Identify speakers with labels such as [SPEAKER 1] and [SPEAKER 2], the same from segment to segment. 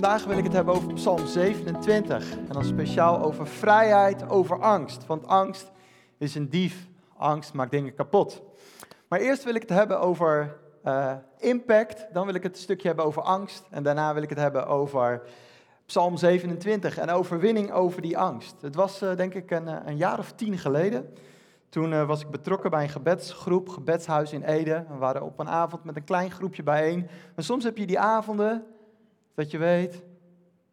[SPEAKER 1] vandaag wil ik het hebben over Psalm 27. En dan speciaal over vrijheid over angst. Want angst is een dief. Angst maakt dingen kapot. Maar eerst wil ik het hebben over uh, impact. Dan wil ik het een stukje hebben over angst. En daarna wil ik het hebben over Psalm 27 en overwinning over die angst. Het was uh, denk ik een, een, jaar of tien geleden. Toen was ik betrokken bij een gebedsgroep, gebedshuis in Ede. We waren op een avond met een klein groepje bijeen. En soms heb je die avonden dat je weet,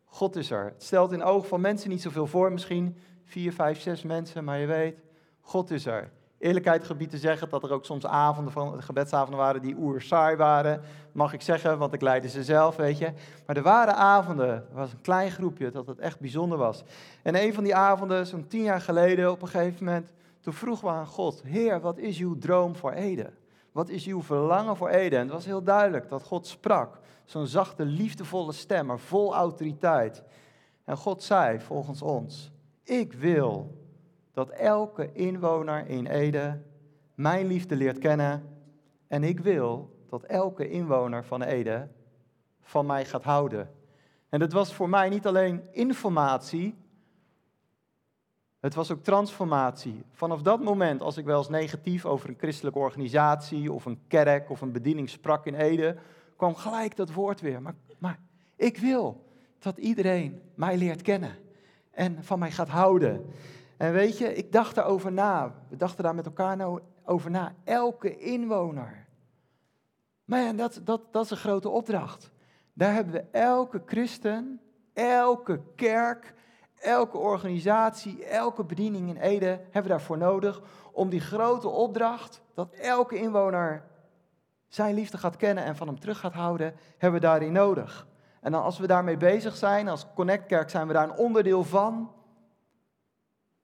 [SPEAKER 1] God is er. Het stelt in ogen van mensen niet zoveel voor, misschien vier, vijf, zes mensen, maar je weet, God is er. Eerlijkheid gebied te zeggen dat er ook soms avonden van gebedsavonden waren die oer saai waren. Mag ik zeggen, want ik leidde ze zelf, weet je. Maar er waren avonden, was een klein groepje, dat het echt bijzonder was. En een van die avonden, zo'n tien jaar geleden, op een gegeven moment, toen vroegen we aan God, Heer, wat is uw droom voor Ede? Wat is uw verlangen voor Ede? En het was heel duidelijk dat God sprak. Zo'n zachte, liefdevolle stem, maar vol autoriteit. En God zei volgens ons: Ik wil dat elke inwoner in Ede mijn liefde leert kennen. En ik wil dat elke inwoner van Ede van mij gaat houden. En dat was voor mij niet alleen informatie, het was ook transformatie. Vanaf dat moment, als ik wel eens negatief over een christelijke organisatie of een kerk of een bediening sprak in Ede, kwam gelijk dat woord weer. Maar, maar ik wil dat iedereen mij leert kennen en van mij gaat houden. En weet je, ik dacht daarover na. We dachten daar met elkaar nou over na. Elke inwoner. Maar dat, dat, dat is een grote opdracht. Daar hebben we elke christen, elke kerk, elke organisatie, elke bediening in Ede hebben we daarvoor nodig om die grote opdracht, dat elke inwoner zijn liefde gaat kennen en van hem terug gaat houden, hebben we daarin nodig. En dan als we daarmee bezig zijn, als Connect Kerk zijn we daar een onderdeel van,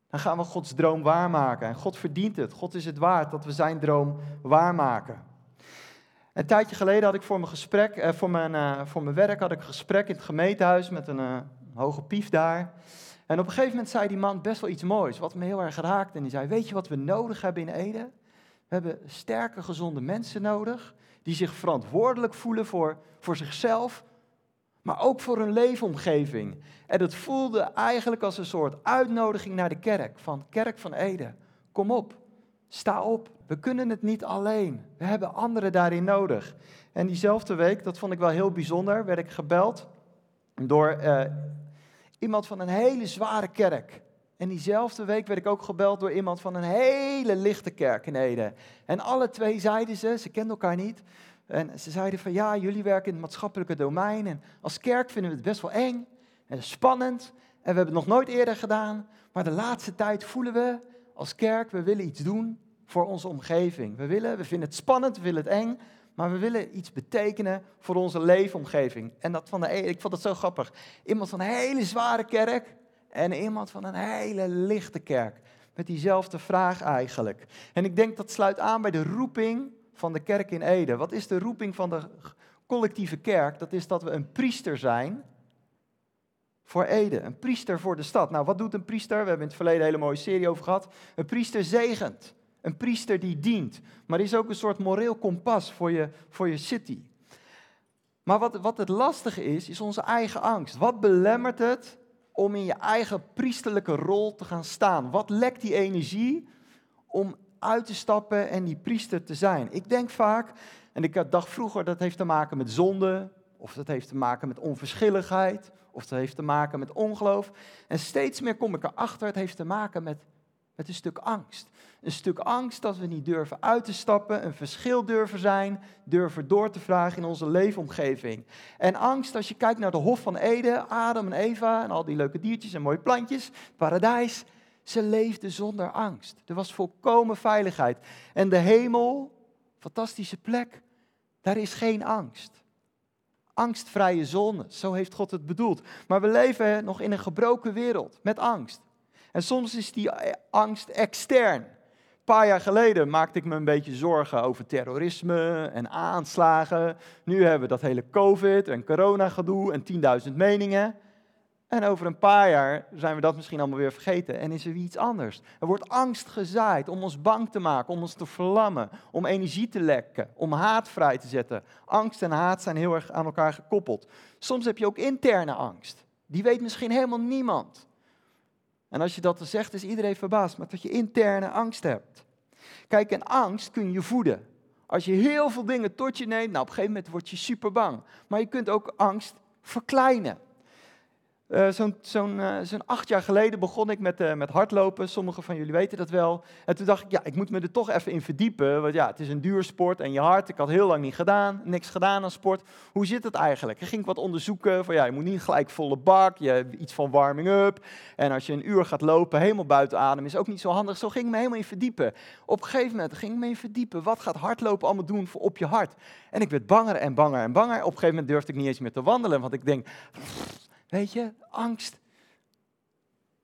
[SPEAKER 1] dan gaan we Gods droom waarmaken. En God verdient het. God is het waard dat we zijn droom waarmaken. Een tijdje geleden had ik voor mijn, gesprek, eh, voor mijn, uh, voor mijn werk had ik een gesprek in het gemeentehuis met een uh, hoge pief daar. En op een gegeven moment zei die man best wel iets moois, wat me heel erg raakte. En die zei, weet je wat we nodig hebben in Ede? We hebben sterke, gezonde mensen nodig, die zich verantwoordelijk voelen voor, voor zichzelf, maar ook voor hun leefomgeving. En dat voelde eigenlijk als een soort uitnodiging naar de kerk, van Kerk van Ede. Kom op, sta op, we kunnen het niet alleen. We hebben anderen daarin nodig. En diezelfde week, dat vond ik wel heel bijzonder, werd ik gebeld door uh, iemand van een hele zware kerk. En diezelfde week werd ik ook gebeld door iemand van een hele lichte kerk in Ede. En alle twee zeiden ze, ze kenden elkaar niet. En ze zeiden van ja, jullie werken in het maatschappelijke domein. En als kerk vinden we het best wel eng en spannend. En we hebben het nog nooit eerder gedaan. Maar de laatste tijd voelen we als kerk, we willen iets doen voor onze omgeving. We, willen, we vinden het spannend, we willen het eng. Maar we willen iets betekenen voor onze leefomgeving. En dat van de, ik vond het zo grappig. Iemand van een hele zware kerk en iemand van een hele lichte kerk. Met diezelfde vraag eigenlijk. En ik denk dat sluit aan bij de roeping van de kerk in Ede. Wat is de roeping van de collectieve kerk? Dat is dat we een priester zijn voor Ede. Een priester voor de stad. Nou, wat doet een priester? We hebben in het verleden een hele mooie serie over gehad. Een priester zegent. Een priester die dient. Maar is ook een soort moreel kompas voor je, voor je city. Maar wat, wat het lastige is, is onze eigen angst. Wat belemmert het om in je eigen priesterlijke rol te gaan staan? Wat lekt die energie om uit te stappen en die priester te zijn? Ik denk vaak, en ik dacht vroeger dat heeft te maken met zonde, of dat heeft te maken met onverschilligheid, of dat heeft te maken met ongeloof. En steeds meer kom ik erachter, het heeft te maken met met een stuk angst. Een stuk angst dat we niet durven uit te stappen, een verschil durven zijn, durven door te vragen in onze leefomgeving. En angst, als je kijkt naar de Hof van Ede, Adam en Eva en al die leuke diertjes en mooie plantjes, paradijs, ze leefden zonder angst. Er was volkomen veiligheid. En de hemel, fantastische plek, daar is geen angst. Angstvrije zone, zo heeft God het bedoeld. Maar we leven nog in een gebroken wereld met angst. En soms is die angst extern. Paar jaar geleden maakte ik me een beetje zorgen over terrorisme en aanslagen. Nu hebben we dat hele COVID en corona gedoe en 10.000 meningen. En over een paar jaar zijn we dat misschien allemaal weer vergeten en is er iets anders. Er wordt angst gezaaid om ons bang te maken, om ons te verlammen, om energie te lekken, om haat vrij te zetten. Angst en haat zijn heel erg aan elkaar gekoppeld. Soms heb je ook interne angst. Die weet misschien helemaal niemand. En als je dat zegt, is iedereen verbaasd, maar dat je interne angst hebt. Kijk, en angst kun je voeden. Als je heel veel dingen tot je neemt, nou op een gegeven moment word je super bang. Maar je kunt ook angst verkleinen. Uh, Zo'n zo zo acht jaar geleden begon ik met, uh, met hardlopen. Sommigen van jullie weten dat wel. En toen dacht ik, ja, ik moet me er toch even in verdiepen. Want ja, het is een duur sport en je hart. Ik had heel lang niet gedaan, niks gedaan aan sport. Hoe zit het eigenlijk? Ik ging wat onderzoeken. Van ja, je moet niet gelijk volle bak. Je hebt iets van warming up. En als je een uur gaat lopen, helemaal buiten adem, is ook niet zo handig. Zo ging ik me helemaal in verdiepen. Op een gegeven moment ging ik me in verdiepen. Wat gaat hardlopen allemaal doen voor op je hart? En ik werd banger en banger en banger. Op een gegeven moment durfde ik niet eens meer te wandelen. Want ik denk... Weet je, angst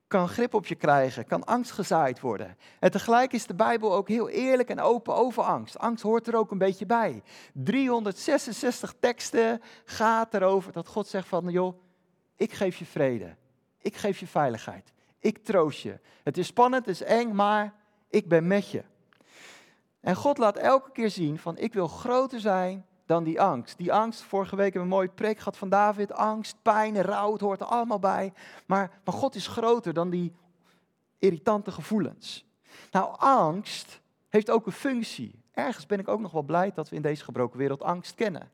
[SPEAKER 1] kan grip op je krijgen, kan angst gezaaid worden. En tegelijk is de Bijbel ook heel eerlijk en open over angst. Angst hoort er ook een beetje bij. 366 teksten gaat erover dat God zegt van, joh, ik geef je vrede. Ik geef je veiligheid. Ik troost je. Het is spannend, het is eng, maar ik ben met je. En God laat elke keer zien van, ik wil groter zijn dan die angst. Die angst, vorige week hebben we een mooie preek gehad van David. Angst, pijn, rouw, het hoort er allemaal bij. Maar, maar God is groter dan die irritante gevoelens. Nou, angst heeft ook een functie. Ergens ben ik ook nog wel blij dat we in deze gebroken wereld angst kennen.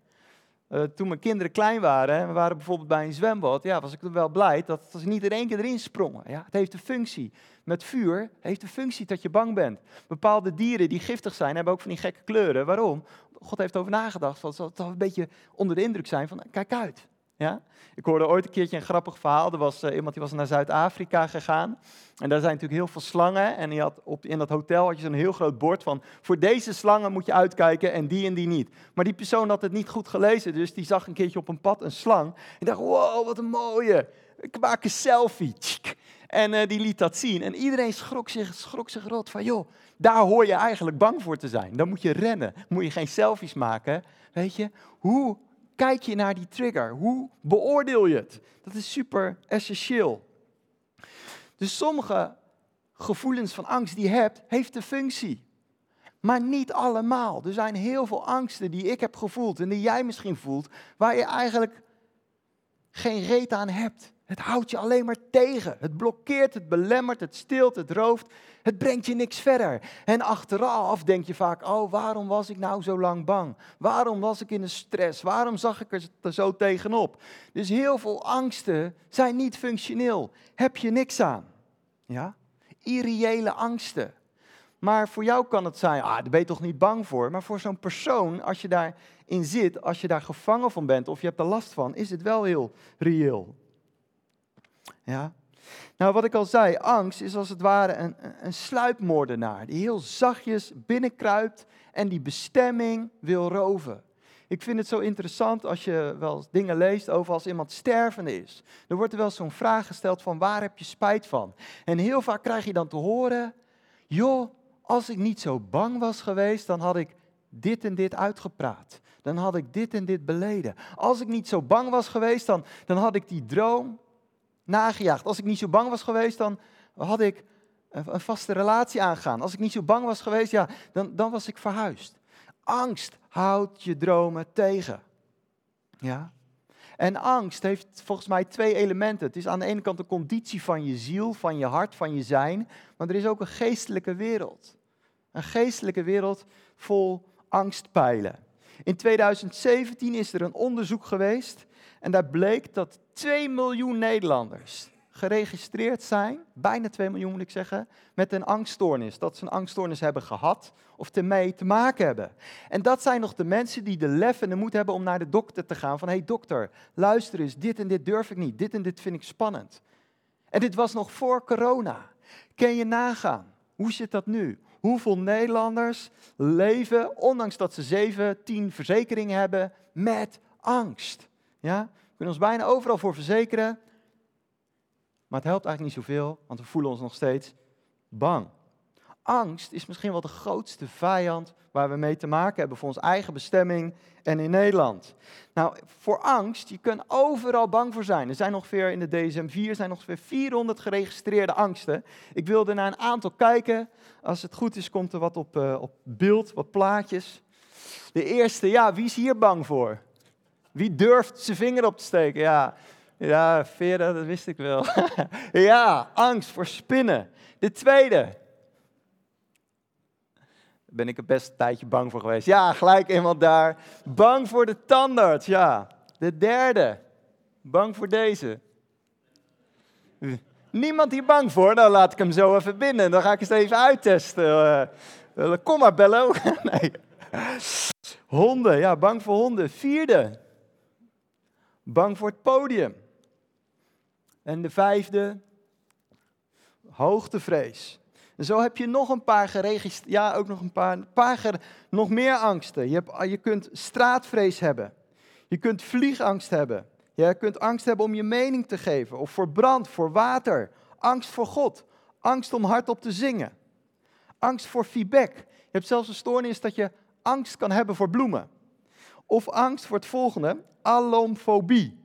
[SPEAKER 1] Uh, toen mijn kinderen klein waren, en we waren bijvoorbeeld bij een zwembad, ja, was ik wel blij dat ze niet in één keer erin sprongen. Ja, het heeft een functie. Met vuur heeft de functie dat je bang bent. Bepaalde dieren die giftig zijn, hebben ook van die gekke kleuren. Waarom? God heeft over nagedacht. Van, zal een beetje onder de indruk zijn van, kijk uit. Ja? Ik hoorde ooit een keertje een grappig verhaal. Er was uh, iemand die was naar Zuid-Afrika gegaan. En daar zijn natuurlijk heel veel slangen. En die had op, in dat hotel had je zo'n heel groot bord van... voor deze slangen moet je uitkijken en die en die niet. Maar die persoon had het niet goed gelezen. Dus die zag een keertje op een pad een slang. En dacht, wow, wat een mooie. Ik maak een selfie. En uh, die liet dat zien. En iedereen schrok zich, schrok zich rot van, joh, daar hoor je eigenlijk bang voor te zijn. Dan moet je rennen. Moet je geen selfies maken. Weet je, hoe kijk je naar die trigger? Hoe beoordeel je het? Dat is super essentieel. Dus sommige gevoelens van angst die je hebt, heeft de functie. Maar niet allemaal. Er zijn heel veel angsten die ik heb gevoeld en die jij misschien voelt, waar je eigenlijk geen reet aan hebt. Het houdt je alleen maar tegen. Het blokkeert, het belemmert, het stilt, het rooft. Het brengt je niks verder. En achteraf denk je vaak, oh waarom was ik nou zo lang bang? Waarom was ik in een stress? Waarom zag ik er zo tegenop? Dus heel veel angsten zijn niet functioneel. Heb je niks aan. Ja? Irreële angsten. Maar voor jou kan het zijn, ah, daar ben je toch niet bang voor. Maar voor zo'n persoon, als je daarin zit, als je daar gevangen van bent of je hebt er last van, is het wel heel reëel. Ja? Nou, wat ik al zei, angst is als het ware een, een sluipmoordenaar die heel zachtjes binnenkruipt en die bestemming wil roven. Ik vind het zo interessant als je wel dingen leest over als iemand stervende is. Dan wordt er wel zo'n vraag gesteld van waar heb je spijt van? En heel vaak krijg je dan te horen, joh, als ik niet zo bang was geweest, dan had ik dit en dit uitgepraat. Dan had ik dit en dit beleden. Als ik niet zo bang was geweest, dan, dan had ik die droom nagejaagd. Als ik niet zo bang was geweest, dan had ik een vaste relatie aangegaan. Als ik niet zo bang was geweest, ja, dan, dan was ik verhuisd. Angst houdt je dromen tegen. Ja? En angst heeft volgens mij twee elementen. Het is aan de ene kant de conditie van je ziel, van je hart, van je zijn. Maar er is ook een geestelijke wereld. Een geestelijke wereld vol angstpijlen. In 2017 is er een onderzoek geweest en daar bleek dat 2 miljoen Nederlanders geregistreerd zijn, bijna 2 miljoen moet ik zeggen, met een angststoornis. Dat ze een angststoornis hebben gehad of ermee te maken hebben. En dat zijn nog de mensen die de lef en de moed hebben om naar de dokter te gaan. Van, hé hey dokter, luister eens, dit en dit durf ik niet, dit en dit vind ik spannend. En dit was nog voor corona. Kun je nagaan, hoe zit dat nu? Hoeveel Nederlanders leven, ondanks dat ze 7, 10 verzekeringen hebben, met angst? Ja? We kunnen ons bijna overal voor verzekeren. Maar het helpt eigenlijk niet zoveel, want we voelen ons nog steeds bang. angst is misschien wel de grootste vijand waar we mee te maken hebben voor onze eigen bestemming en in Nederland. Nou, voor angst, je kunt overal bang voor zijn. Er zijn ongeveer in de DSM-4 zijn ongeveer 400 geregistreerde angsten. Ik wilde naar een aantal kijken. Als het goed is, komt er wat op, uh, op beeld, wat plaatjes. De eerste, ja, wie is hier bang voor? Wie durft zijn vinger op te steken? Ja, ja Vera, dat wist ik wel. ja, angst voor spinnen. De tweede, ben ik er best een tijdje bang voor geweest. Ja, gelijk iemand daar. Bang voor de tandarts, ja. De derde. Bang voor deze. Niemand hier bang voor? Dan laat ik hem zo even binnen. Dan ga ik eens even uittesten. Uh, kom maar, Bello. nee. Honden, ja, bang voor honden. Vierde. Bang voor het podium. En de vijfde. Hoogtevrees. En zo heb je nog een paar geregistreerd, ja, ook nog een paar, paar nog meer angsten. Je, hebt, je kunt straatvrees hebben. Je kunt vliegangst hebben. Je kunt angst hebben om je mening te geven. Of voor brand, voor water. Angst voor God. Angst om hardop te zingen. Angst voor feedback. Je hebt zelfs een stoornis dat je angst kan hebben voor bloemen. Of angst voor het volgende, alomfobie.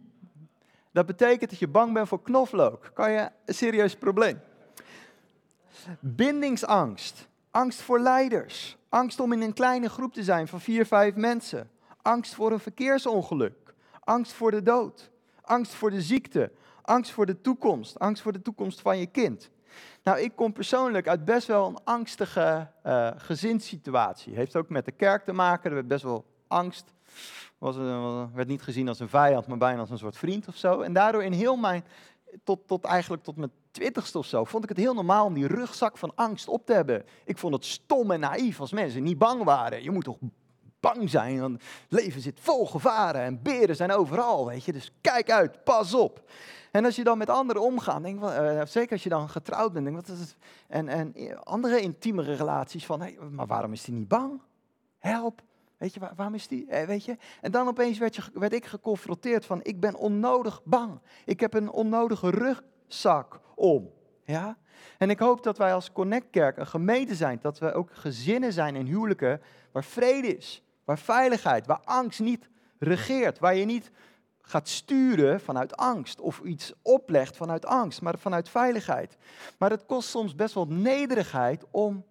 [SPEAKER 1] Dat betekent dat je bang bent voor knoflook. Kan je een serieus probleem. Bindingsangst. Angst voor leiders. Angst om in een kleine groep te zijn van vier, vijf mensen. Angst voor een verkeersongeluk. Angst voor de dood. Angst voor de ziekte. Angst voor de toekomst. Angst voor de toekomst van je kind. Nou, ik kom persoonlijk uit best wel een angstige uh, gezinssituatie. Heeft ook met de kerk te maken. Er werd best wel angst. Was, werd niet gezien als een vijand, maar bijna als een soort vriend of zo. En daardoor in heel mijn, tot, tot eigenlijk tot mijn twintigste of zo, vond ik het heel normaal om die rugzak van angst op te hebben. Ik vond het stom en naïef als mensen niet bang waren. Je moet toch bang zijn, want het leven zit vol gevaren en beren zijn overal, weet je. Dus kijk uit, pas op. En als je dan met anderen omgaat, denk, uh, zeker als je dan getrouwd bent, denk, wat is het? En, en andere intiemere relaties van, hey, maar waarom is hij niet bang? Help. Weet je, waarom is die? Eh, weet je? En dan opeens werd, je, werd ik geconfronteerd van, ik ben onnodig bang. Ik heb een onnodige rugzak om. Ja? En ik hoop dat wij als Connect Kerk een gemeente zijn, dat we ook gezinnen zijn in huwelijken waar vrede is, waar veiligheid, waar angst niet regeert, waar je niet gaat sturen vanuit angst of iets oplegt vanuit angst, maar vanuit veiligheid. Maar het kost soms best wel nederigheid om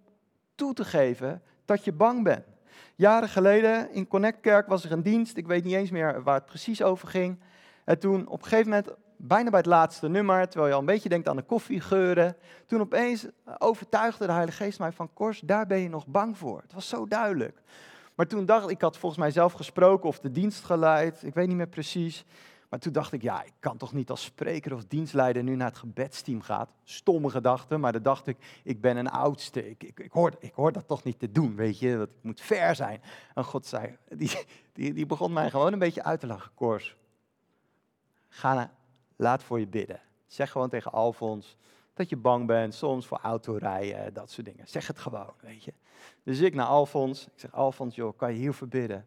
[SPEAKER 1] toe te geven dat je bang bent. Jaren geleden in Connect Kerk was er een dienst, ik weet niet eens meer waar het precies over ging. En toen op een gegeven moment bijna bij het laatste nummer, terwijl je al een beetje denkt aan de koffiegeuren. Toen opeens overtuigde de Heilige Geest mij van, Kors, daar ben je nog bang voor. Het was zo duidelijk. Maar toen dacht ik, ik had volgens mij zelf gesproken of de dienst geleid, ik weet niet meer precies. Maar toen dacht ik, ja, ik kan toch niet als spreker of dienstleider nu naar het gebedsteam gaan. Stomme gedachte, maar dan dacht ik, ik ben een oudste. Ik, ik, hoor, ik hoor dat toch niet te doen, weet je. Dat ik moet ver zijn. En God zei, die, die, die begon mij gewoon een beetje uit te lachen. Kors, ga naar, laat voor je bidden. Zeg gewoon tegen Alfons dat je bang bent, soms voor autorijden, dat soort dingen. Zeg het gewoon, weet je. Dus ik naar Alfons, ik zeg, Alfons, joh, kan je hier verbidden?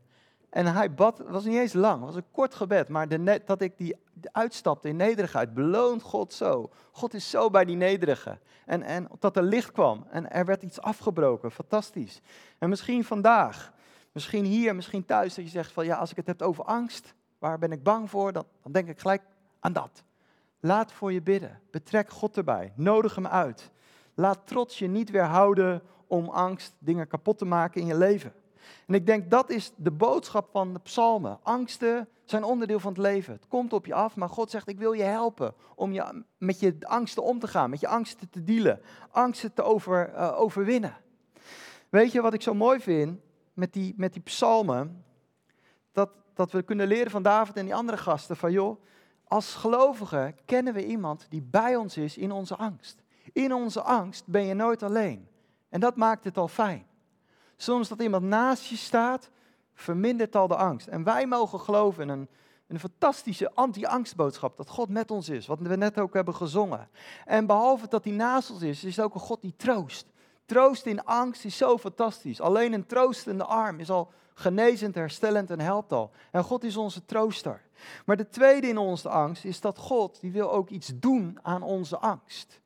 [SPEAKER 1] En hij bad, het was niet eens lang, het was een kort gebed, maar de, dat ik die uitstapte in nederigheid, beloont God zo. God is zo bij die nederige. En, en dat er licht kwam en er werd iets afgebroken, fantastisch. En misschien vandaag, misschien hier, misschien thuis, dat je zegt van ja, als ik het heb over angst, waar ben ik bang voor, dan, dan denk ik gelijk aan dat. Laat voor je bidden. Betrek God erbij. Nodig hem uit. Laat trots je niet weerhouden om angst dingen kapot te maken in je leven. En ik denk dat is de boodschap van de psalmen. Angsten zijn onderdeel van het leven. Het komt op je af, maar God zegt: Ik wil je helpen om je, met je angsten om te gaan, met je angsten te dealen, angsten te over, uh, overwinnen. Weet je wat ik zo mooi vind met die, met die psalmen? Dat, dat we kunnen leren van David en die andere gasten: van joh, als gelovigen kennen we iemand die bij ons is in onze angst. In onze angst ben je nooit alleen. En dat maakt het al fijn. Soms dat iemand naast je staat, vermindert al de angst. En wij mogen geloven in een, een fantastische anti-angstboodschap, dat God met ons is, wat we net ook hebben gezongen. En behalve dat hij naast ons is, is het ook een God die troost. Troost in angst is zo fantastisch. Alleen een troostende arm is al genezend, herstellend en helpt al. En God is onze trooster. Maar de tweede in onze angst is dat God, die wil ook iets doen aan onze angst.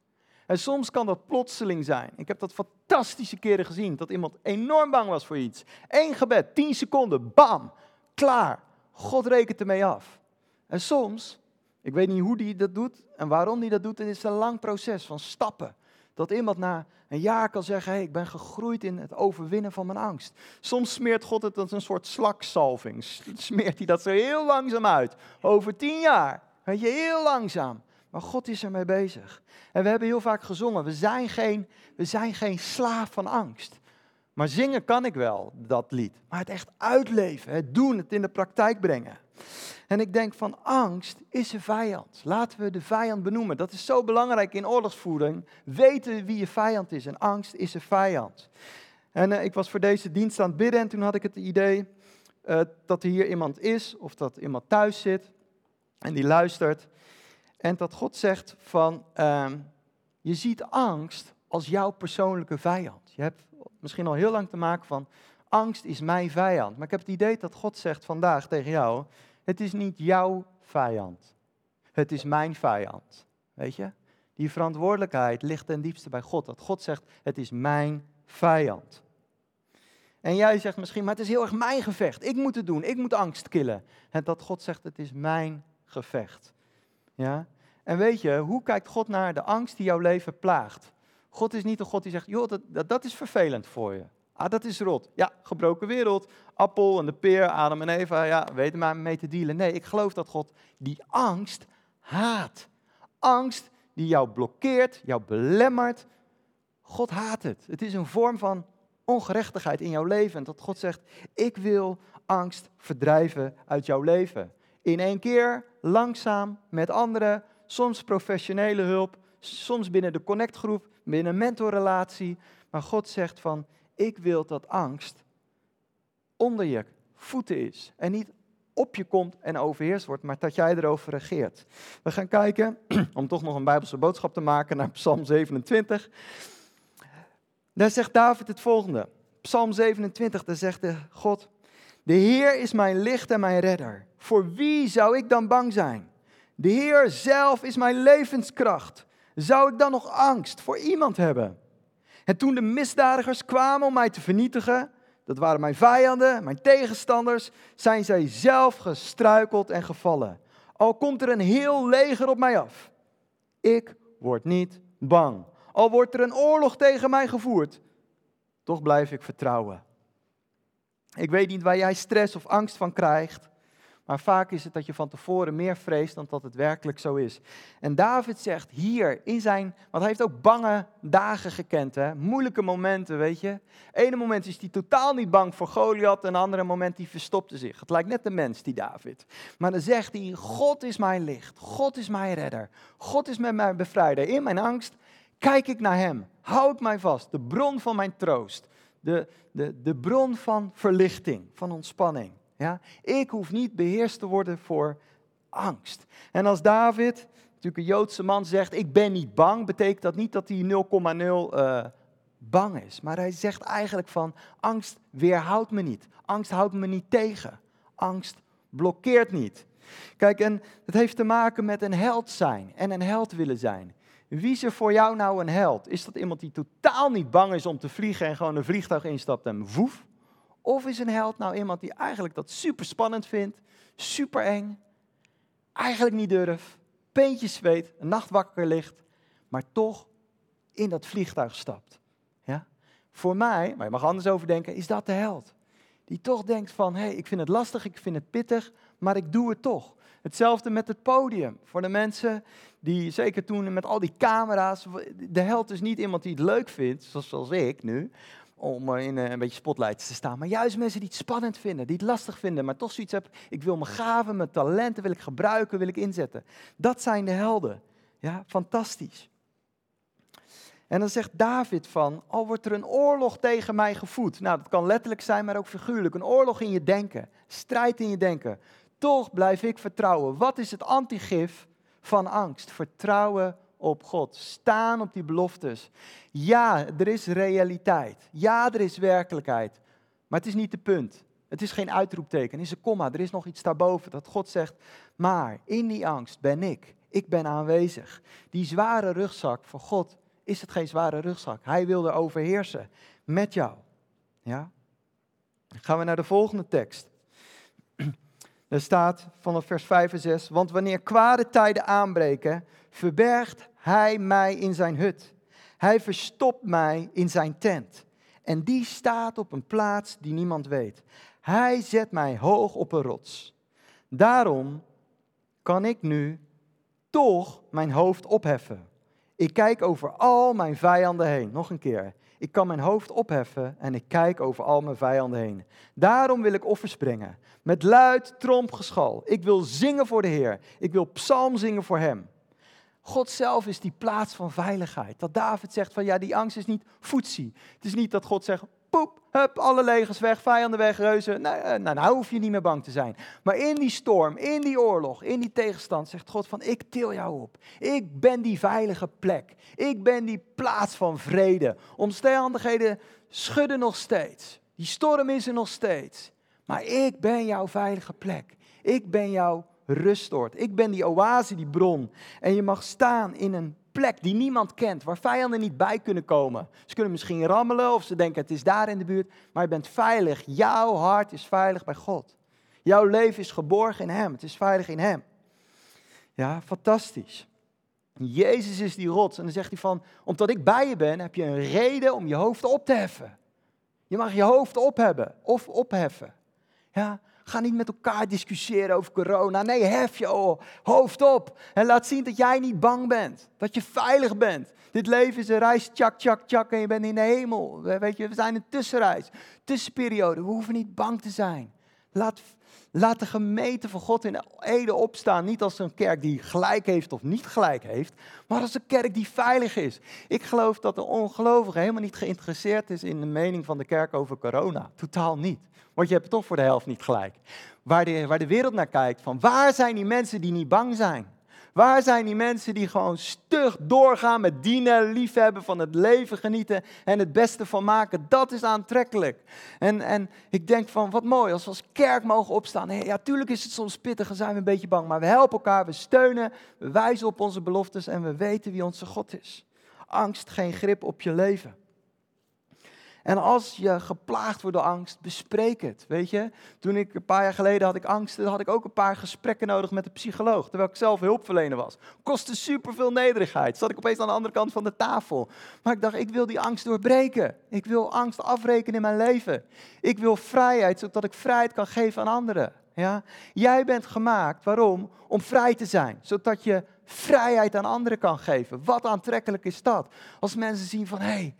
[SPEAKER 1] En soms kan dat plotseling zijn. Ik heb dat fantastische keren gezien, dat iemand enorm bang was voor iets. Eén gebed, tien seconden, bam, klaar. God rekent ermee af. En soms, ik weet niet hoe die dat doet en waarom die dat doet, het is een lang proces van stappen. Dat iemand na een jaar kan zeggen, hey, ik ben gegroeid in het overwinnen van mijn angst. Soms smeert God het als een soort slaksalving. Smeert hij dat zo heel langzaam uit. Over tien jaar. Weet je, heel langzaam. Maar God is ermee bezig. En we hebben heel vaak gezongen, we zijn geen, we zijn geen slaaf van angst. Maar zingen kan ik wel, dat lied. Maar het echt uitleven, het doen, het in de praktijk brengen. En ik denk van angst is een vijand. Laten we de vijand benoemen. Dat is zo belangrijk in oorlogsvoering. Weten wie je vijand is. En angst is een vijand. En uh, ik was voor deze dienst aan het bidden en toen had ik het idee uh, dat er hier iemand is of dat iemand thuis zit en die luistert. En dat God zegt van, uh, je ziet angst als jouw persoonlijke vijand. Je hebt misschien al heel lang te maken van, angst is mijn vijand. Maar ik heb het idee dat God zegt vandaag tegen jou, het is niet jouw vijand. Het is mijn vijand. Weet je? Die verantwoordelijkheid ligt ten diepste bij God. Dat God zegt, het is mijn vijand. En jij zegt misschien, maar het is heel erg mijn gevecht. Ik moet het doen, ik moet angst killen. En dat God zegt, het is mijn gevecht. Ja? En weet je, hoe kijkt God naar de angst die jouw leven plaagt? God is niet een God die zegt, joh, dat, dat, is vervelend voor je. Ah, dat is rot. Ja, gebroken wereld. Appel en de peer, Adam en Eva, ja, weten maar mee te dealen. Nee, ik geloof dat God die angst haat. Angst die jou blokkeert, jou belemmert. God haat het. Het is een vorm van ongerechtigheid in jouw leven. En dat God zegt, ik wil angst verdrijven uit jouw leven. In één keer, langzaam, met anderen, soms professionele hulp, soms binnen de connectgroep, binnen een mentorrelatie. Maar God zegt van, ik wil dat angst onder je voeten is. En niet op je komt en overheerst wordt, maar dat jij erover regeert. We gaan kijken, om toch nog een Bijbelse boodschap te maken, naar Psalm 27. Daar zegt David het volgende. Psalm 27, daar zegt de God, de Heer is mijn licht en mijn redder. Voor wie zou ik dan bang zijn? De Heer zelf is mijn levenskracht. Zou ik dan nog angst voor iemand hebben? En toen de misdadigers kwamen om mij te vernietigen, dat waren mijn vijanden, mijn tegenstanders, zijn zij zelf gestruikeld en gevallen. Al komt er een heel leger op mij af. Ik word niet bang. Al wordt er een oorlog tegen mij gevoerd, toch blijf ik vertrouwen. Ik weet niet waar jij stress of angst van krijgt. Maar vaak is het dat je van tevoren meer vreest dan dat het werkelijk zo is. En David zegt hier in zijn, want hij heeft ook bange dagen gekend, hè? moeilijke momenten, weet je. Ene moment is hij totaal niet bang voor Goliath, en andere moment hij verstopte zich. Het lijkt net de mens, die David. Maar dan zegt hij, God is mijn licht, God is mijn redder, God is met mijn bevrijder. In mijn angst kijk ik naar hem, hou ik mij vast, de bron van mijn troost, de, de, de bron van verlichting, van ontspanning. Ja? Ik hoef niet beheerst te worden voor angst. En als David, natuurlijk een Joodse man, zegt: Ik ben niet bang, betekent dat niet dat hij 0,0 uh, bang is. Maar hij zegt eigenlijk van: Angst weerhoudt me niet. Angst houdt me niet tegen. Angst blokkeert niet. Kijk, en het heeft te maken met een held zijn en een held willen zijn. Wie is er voor jou nou een held? Is dat iemand die totaal niet bang is om te vliegen en gewoon een vliegtuig instapt en woef? Of is een held nou iemand die eigenlijk dat super spannend vindt, super eng, eigenlijk niet durft, peentjes zweet, een nacht wakker ligt, maar toch in dat vliegtuig stapt? Ja? Voor mij, maar je mag anders over denken, is dat de held. Die toch denkt van, hé, hey, ik vind het lastig, ik vind het pittig, maar ik doe het toch. Hetzelfde met het podium. Voor de mensen die, zeker toen met al die camera's, de held is niet iemand die het leuk vindt, zoals ik nu, om in een beetje spotlights te staan. Maar juist mensen die het spannend vinden, die het lastig vinden, maar toch zoiets hebben, ik wil mijn gaven, mijn talenten wil ik gebruiken, wil ik inzetten. Dat zijn de helden. Ja, fantastisch. En dan zegt David van, al wordt er een oorlog tegen mij gevoed. Nou, dat kan letterlijk zijn, maar ook figuurlijk. Een oorlog in je denken, strijd in je denken. Toch blijf ik vertrouwen. Wat is het antigif van angst? Vertrouwen op God. Staan op die beloftes. Ja, er is realiteit. Ja, er is werkelijkheid. Maar het is niet de punt. Het is geen uitroepteken, is een komma. Er is nog iets daarboven dat God zegt, maar in die angst ben ik. Ik ben aanwezig. Die zware rugzak voor God is het geen zware rugzak. Hij wil er overheersen met jou. Ja? Gaan we naar de volgende tekst. Er staat vanaf vers 5 en 6, want wanneer kwade tijden aanbreken, verbergt hij mij in zijn hut. Hij verstopt mij in zijn tent. En die staat op een plaats die niemand weet. Hij zet mij hoog op een rots. Daarom kan ik nu toch mijn hoofd opheffen. Ik kijk over al mijn vijanden heen. Nog een keer. Ik kan mijn hoofd opheffen en ik kijk over al mijn vijanden heen. Daarom wil ik offers brengen. Met luid trompgeschal. Ik wil zingen voor de Heer. Ik wil psalm zingen voor Hem. God zelf is die plaats van veiligheid. Dat David zegt van ja, die angst is niet voetzie. Het is niet dat God zegt, poep, hup, alle legers weg, vijanden weg, reuzen. Nou, nou, nou hoef je niet meer bang te zijn. Maar in die storm, in die oorlog, in die tegenstand zegt God van ik til jou op. Ik ben die veilige plek. Ik ben die plaats van vrede. Omstandigheden schudden nog steeds. Die storm is er nog steeds. Maar ik ben jouw veilige plek. Ik ben jouw ruststort. Ik ben die oase, die bron. En je mag staan in een plek die niemand kent, waar vijanden niet bij kunnen komen. Ze kunnen misschien rammelen of ze denken het is daar in de buurt, maar je bent veilig. Jouw hart is veilig bij God. Jouw leven is geborgen in Hem. Het is veilig in Hem. Ja, fantastisch. Jezus is die rots. En dan zegt hij van, omdat ik bij je ben, heb je een reden om je hoofd op te heffen. Je mag je hoofd ophebben of opheffen. Ja, Ga niet met elkaar discussiëren over corona. Nee, hef je hoofd op. En laat zien dat jij niet bang bent. Dat je veilig bent. Dit leven is een reis, tjak, tjak, tjak. En je bent in de hemel. Weet je, we zijn een tussenreis. Tussenperiode. We hoeven niet bang te zijn. Laat, laat de gemeente van God in Ede opstaan. Niet als een kerk die gelijk heeft of niet gelijk heeft. Maar als een kerk die veilig is. Ik geloof dat de ongelovige helemaal niet geïnteresseerd is in de mening van de kerk over corona. Totaal niet. Want je hebt toch voor de helft niet gelijk. Waar de, waar de wereld naar kijkt, van waar zijn die mensen die niet bang zijn? Waar zijn die mensen die gewoon stug doorgaan met dienen, liefhebben, van het leven genieten en het beste van maken? Dat is aantrekkelijk. En, en ik denk van, wat mooi, als we als kerk mogen opstaan. Ja, tuurlijk is het soms pittig en zijn we een beetje bang, maar we helpen elkaar, we steunen, we wijzen op onze beloftes en we weten wie onze God is. Angst geen grip op je leven. En als je geplaagd wordt door angst, bespreek het. Weet je, toen ik een paar jaar geleden had ik angst, had ik ook een paar gesprekken nodig met een psycholoog, terwijl ik zelf hulpverlener was. Kostte superveel nederigheid. Zat ik opeens aan de andere kant van de tafel. Maar ik dacht, ik wil die angst doorbreken. Ik wil angst afrekenen in mijn leven. Ik wil vrijheid, zodat ik vrijheid kan geven aan anderen. Ja? Jij bent gemaakt, waarom? Om vrij te zijn, zodat je vrijheid aan anderen kan geven. Wat aantrekkelijk is dat? Als mensen zien van, hé, hey,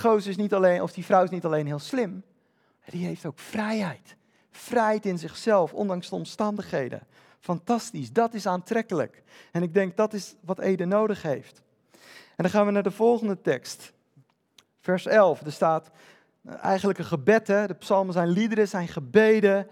[SPEAKER 1] die is niet alleen, of die vrouw is niet alleen heel slim, die heeft ook vrijheid. Vrijheid in zichzelf, ondanks de omstandigheden. Fantastisch, dat is aantrekkelijk. En ik denk dat is wat Ede nodig heeft. En dan gaan we naar de volgende tekst. Vers 11, er staat eigenlijk een gebed, hè? de psalmen zijn liederen, zijn gebeden.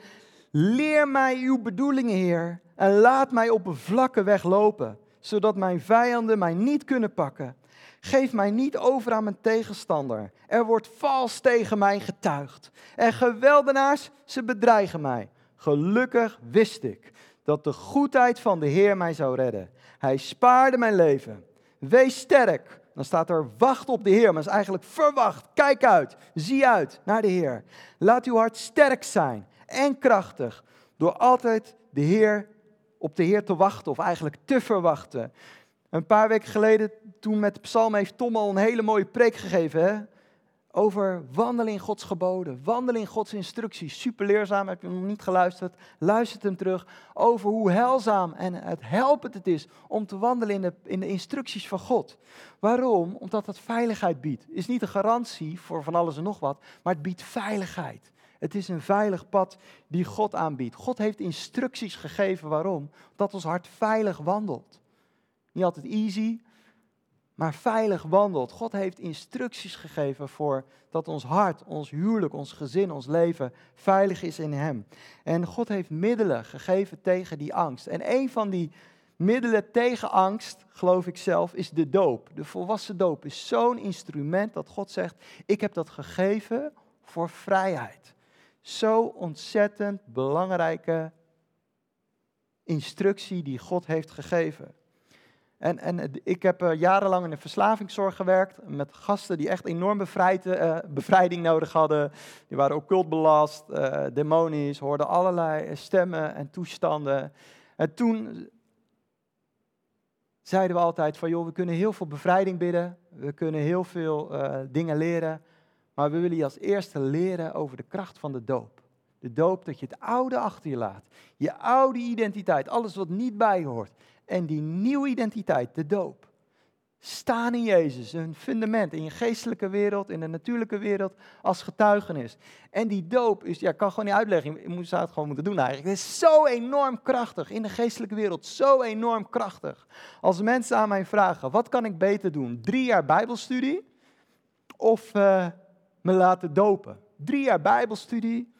[SPEAKER 1] Leer mij uw bedoelingen, Heer, en laat mij op een vlakke weg lopen, zodat mijn vijanden mij niet kunnen pakken. Geef mij niet over aan mijn tegenstander. Er wordt vals tegen mij getuigd. En geweldenaars, ze bedreigen mij. Gelukkig wist ik dat de goedheid van de Heer mij zou redden. Hij spaarde mijn leven. Wees sterk. Dan staat er wacht op de Heer, maar is eigenlijk verwacht. Kijk uit, zie uit naar de Heer. Laat uw hart sterk zijn en krachtig door altijd de Heer op de Heer te wachten of eigenlijk te verwachten. Een paar weken geleden, toen met psalm, heeft Tom al een hele mooie preek gegeven. Hè? Over wandelen in Gods geboden, wandelen in Gods instructies. Super leerzaam, heb je nog niet geluisterd? Luister hem terug. Over hoe helzaam en het helpend het is om te wandelen in de, in de instructies van God. Waarom? Omdat dat veiligheid biedt. Is niet een garantie voor van alles en nog wat, maar het biedt veiligheid. Het is een veilig pad die God aanbiedt. God heeft instructies gegeven. Waarom? Dat ons hart veilig wandelt. Niet altijd easy, maar veilig wandelt. God heeft instructies gegeven voor dat ons hart, ons huwelijk, ons gezin, ons leven veilig is in Hem. En God heeft middelen gegeven tegen die angst. En een van die middelen tegen angst, geloof ik zelf, is de doop. De volwassen doop is zo'n instrument dat God zegt, ik heb dat gegeven voor vrijheid. Zo ontzettend belangrijke instructie die God heeft gegeven. En, en ik heb uh, jarenlang in de verslavingszorg gewerkt met gasten die echt enorm uh, bevrijding nodig hadden. Die waren occult belast, uh, demonisch, hoorden allerlei stemmen en toestanden. En toen zeiden we altijd van, joh, we kunnen heel veel bevrijding bidden, we kunnen heel veel dingen leren, maar we willen je als eerste leren over de kracht van de doop. De doop dat je het oude achter je laat. Je oude identiteit, alles wat niet bij je hoort. En die nieuwe identiteit, de doop. Staan in Jezus, een fundament in je geestelijke wereld, in de natuurlijke wereld, als getuigenis. En die doop is, ja, ik kan gewoon niet uitleggen, je zou het gewoon moeten doen eigenlijk. Het is zo enorm krachtig in de geestelijke wereld, zo enorm krachtig. Als mensen aan mij vragen, wat kan ik beter doen? Drie jaar bijbelstudie of uh, me laten dopen? Drie jaar bijbelstudie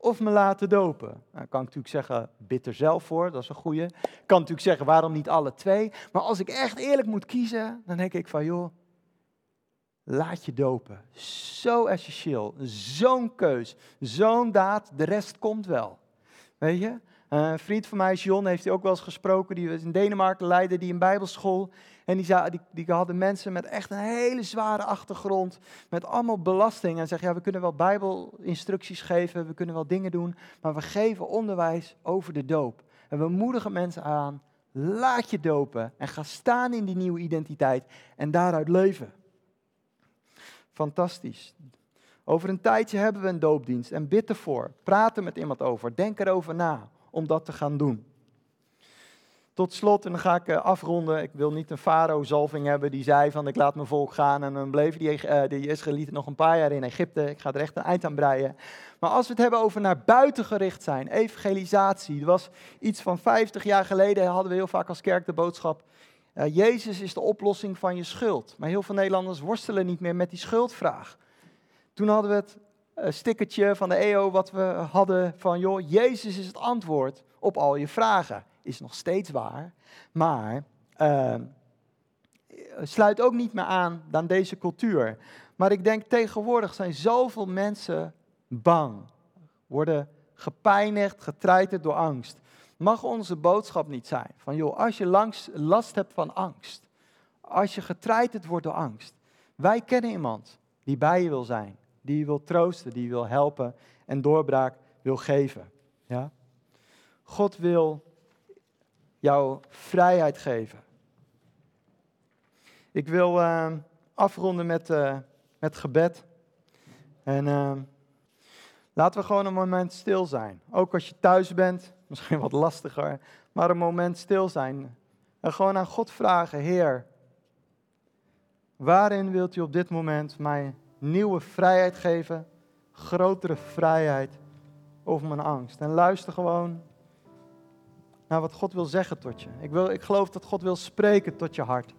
[SPEAKER 1] of me laten dopen. Nou, kan ik natuurlijk zeggen, bid er zelf voor, dat is een goeie. Ik kan natuurlijk zeggen, waarom niet alle twee? Maar als ik echt eerlijk moet kiezen, dan denk ik van, joh, laat je dopen. Zo essentieel, zo'n keus, zo'n daad, de rest komt wel. Weet je? Een vriend van mij, John, heeft hij ook wel eens gesproken, die was in Denemarken, leidde die een bijbelschool. En die, die, die hadden mensen met echt een hele zware achtergrond, met allemaal belasting. En zeggen, ja, we kunnen wel bijbelinstructies geven, we kunnen wel dingen doen, maar we geven onderwijs over de doop. En we moedigen mensen aan, laat je dopen en ga staan in die nieuwe identiteit en daaruit leven. Fantastisch. Over een tijdje hebben we een doopdienst en bid ervoor. Praat er met iemand over, denk erover na om dat te gaan doen. Tot slot, en dan ga ik eh, afronden. Ik wil niet een farao-zalving hebben die zei van ik laat mijn volk gaan. En dan bleven die, uh, de Israëlieten nog een paar jaar in Egypte. Ik ga er echt een eind aan breien. Maar als we het hebben over naar buiten gericht zijn, evangelisatie. Was iets van 50 jaar geleden, hadden we heel vaak als kerk de boodschap. Uh, Jezus is de oplossing van je schuld. Maar heel veel Nederlanders worstelen niet meer met die schuldvraag. Toen hadden we het stickertje van de EO wat we hadden van, joh, Jezus is het antwoord op al je vragen is nog steeds waar, maar uh, sluit ook niet meer aan aan deze cultuur. Maar ik denk tegenwoordig zijn zoveel mensen bang, worden gepijnigd, getreiterd door angst. Mag onze boodschap niet zijn van, joh, als je langs, last hebt van angst, als je getreiterd wordt door angst, wij kennen iemand die bij je wil zijn, die wil troosten, die wil helpen en doorbraak wil geven. Ja? God wil jou vrijheid geven. Ik wil uh, afronden met, uh, met gebed. En uh, laten we gewoon een moment stil zijn. Ook als je thuis bent, misschien wat lastiger, maar een moment stil zijn. En gewoon aan God vragen, Heer, waarin wilt u op dit moment mij nieuwe vrijheid geven? Grotere vrijheid over mijn angst. En luister gewoon naar wat God wil zeggen tot je. Ik, wil, ik geloof dat God wil spreken tot je hart.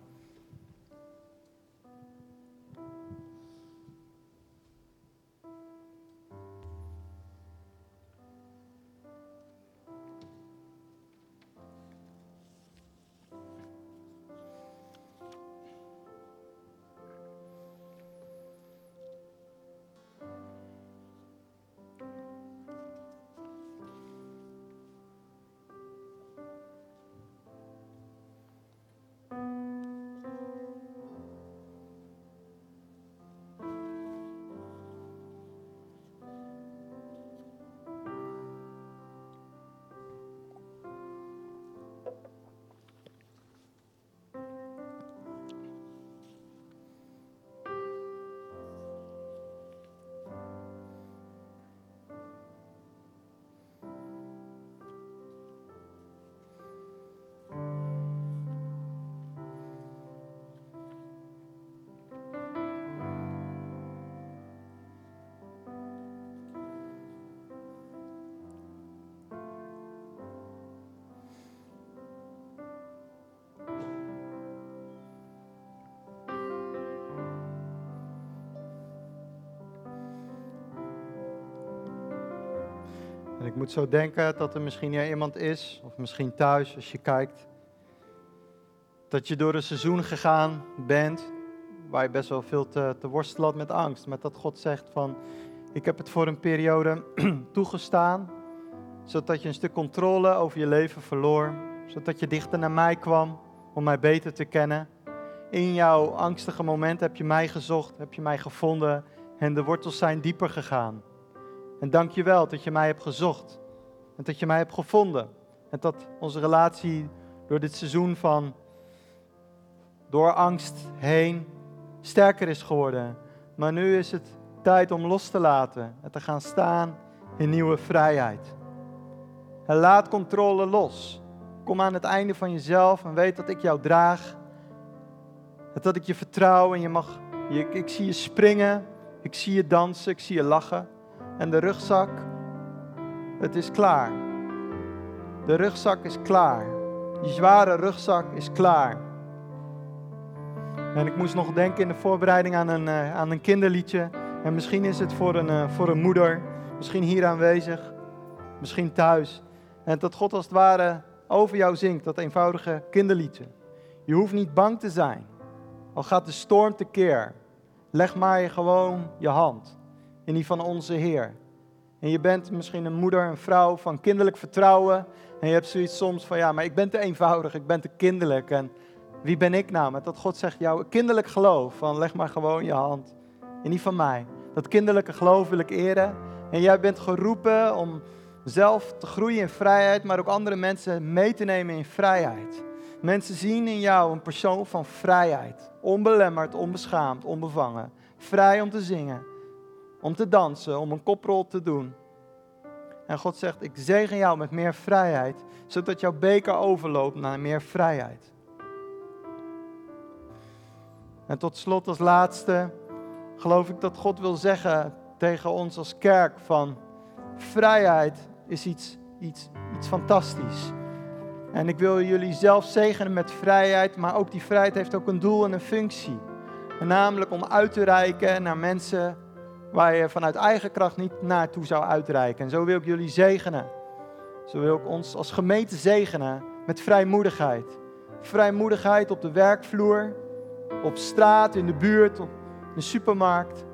[SPEAKER 1] Ik moet zo denken dat er misschien ja, iemand is, of misschien thuis als je kijkt, dat je door een seizoen gegaan bent waar je best wel veel te, te worstelen had met angst. Maar dat God zegt van, ik heb het voor een periode toegestaan, zodat je een stuk controle over je leven verloor, zodat je dichter naar mij kwam, om mij beter te kennen. In jouw angstige moment heb je mij gezocht, heb je mij gevonden en de wortels zijn dieper gegaan. En dank je wel dat je mij hebt gezocht en dat je mij hebt gevonden. En dat onze relatie door dit seizoen van door angst heen sterker is geworden. Maar nu is het tijd om los te laten en te gaan staan in nieuwe vrijheid. En laat controle los. Kom aan het einde van jezelf en weet dat ik jou draag. Dat ik je vertrouw en je mag, je, ik zie je springen, ik zie je dansen, ik zie je lachen. En de rugzak, het is klaar. De rugzak is klaar. Die zware rugzak is klaar. En ik moest nog denken in de voorbereiding aan een, uh, aan een kinderliedje. En misschien is het voor een, uh, voor een moeder, misschien hier aanwezig, misschien thuis. En dat God als het ware over jou zingt, dat eenvoudige kinderliedje. Je hoeft niet bang te zijn. Al gaat de storm tekeer, leg maar gewoon je hand in die van onze Heer. En je bent misschien een moeder, een vrouw van kinderlijk vertrouwen. En je hebt zoiets soms van, ja, maar ik ben te eenvoudig, ik ben te kinderlijk. En wie ben ik nou? Met dat God zegt, jouw kinderlijk geloof, van leg maar gewoon je hand in die van mij. Dat kinderlijke geloof wil ik eren. En jij bent geroepen om zelf te groeien in vrijheid, maar ook andere mensen mee te nemen in vrijheid. Mensen zien in jou een persoon van vrijheid. Onbelemmerd, onbeschaamd, onbevangen. Vrij om te zingen, om te dansen, om een koprol te doen. En God zegt, ik zegen jou met meer vrijheid, zodat jouw beker overloopt naar meer vrijheid. En tot slot als laatste geloof ik dat God wil zeggen tegen ons als kerk van vrijheid is iets, iets, iets fantastisch. En ik wil jullie zelf zegenen met vrijheid, maar ook die vrijheid heeft ook een doel en een functie. Namelijk om uit te reiken naar mensen waar je vanuit eigen kracht niet naartoe zou uitreiken. En zo wil ik jullie zegenen. Zo wil ik ons als gemeente zegenen met vrijmoedigheid. Vrijmoedigheid op de werkvloer, op straat, in de buurt, op de supermarkt.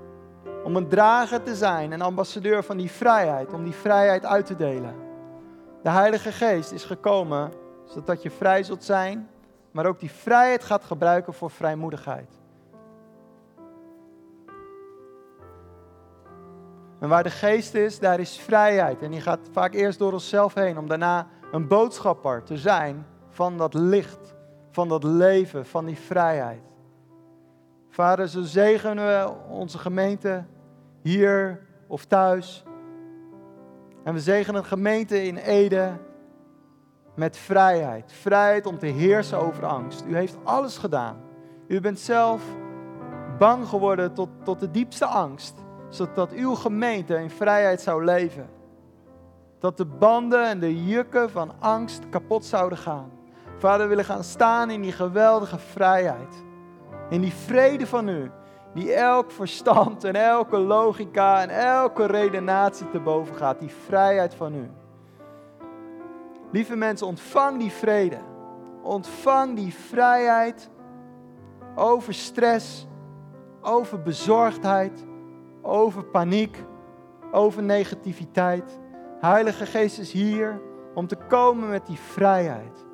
[SPEAKER 1] Om een drager te zijn, een ambassadeur van die vrijheid, om die vrijheid uit te delen. De Heilige Geest is gekomen zodat je vrij zult zijn, maar ook die vrijheid gaat gebruiken voor vrijmoedigheid. En waar de geest is, daar is vrijheid. En die gaat vaak eerst door onszelf heen om daarna een boodschapper te zijn van dat licht, van dat leven, van die vrijheid. Vader, zo zegenen we onze gemeente hier of thuis. En we zegenen een gemeente in Ede met vrijheid. Vrijheid om te heersen over angst. U heeft alles gedaan. U bent zelf bang geworden tot, tot de diepste angst, zodat uw gemeente in vrijheid zou leven. Dat de banden en de jukken van angst kapot zouden gaan. Vader, we willen gaan staan in die geweldige vrijheid. In die vrede van u, die elk verstand en elke logica en elke redenatie te boven gaat. Die vrijheid van u. Lieve mensen, ontvang die vrede. Ontvang die vrijheid over stress, over bezorgdheid, over paniek, over negativiteit. Heilige Geest is hier om te komen met die vrijheid.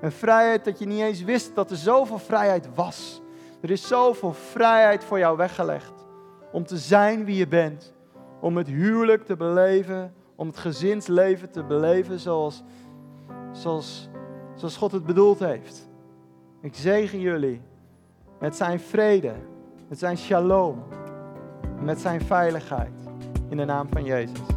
[SPEAKER 1] Een vrijheid dat je niet eens wist dat er zoveel vrijheid was. Er is zoveel vrijheid voor jou weggelegd. Om te zijn wie je bent. Om het huwelijk te beleven. Om het gezinsleven te beleven zoals zoals, zoals God het bedoeld heeft. Ik zegen jullie met zijn vrede, met zijn shalom, met zijn veiligheid. In de naam van Jezus.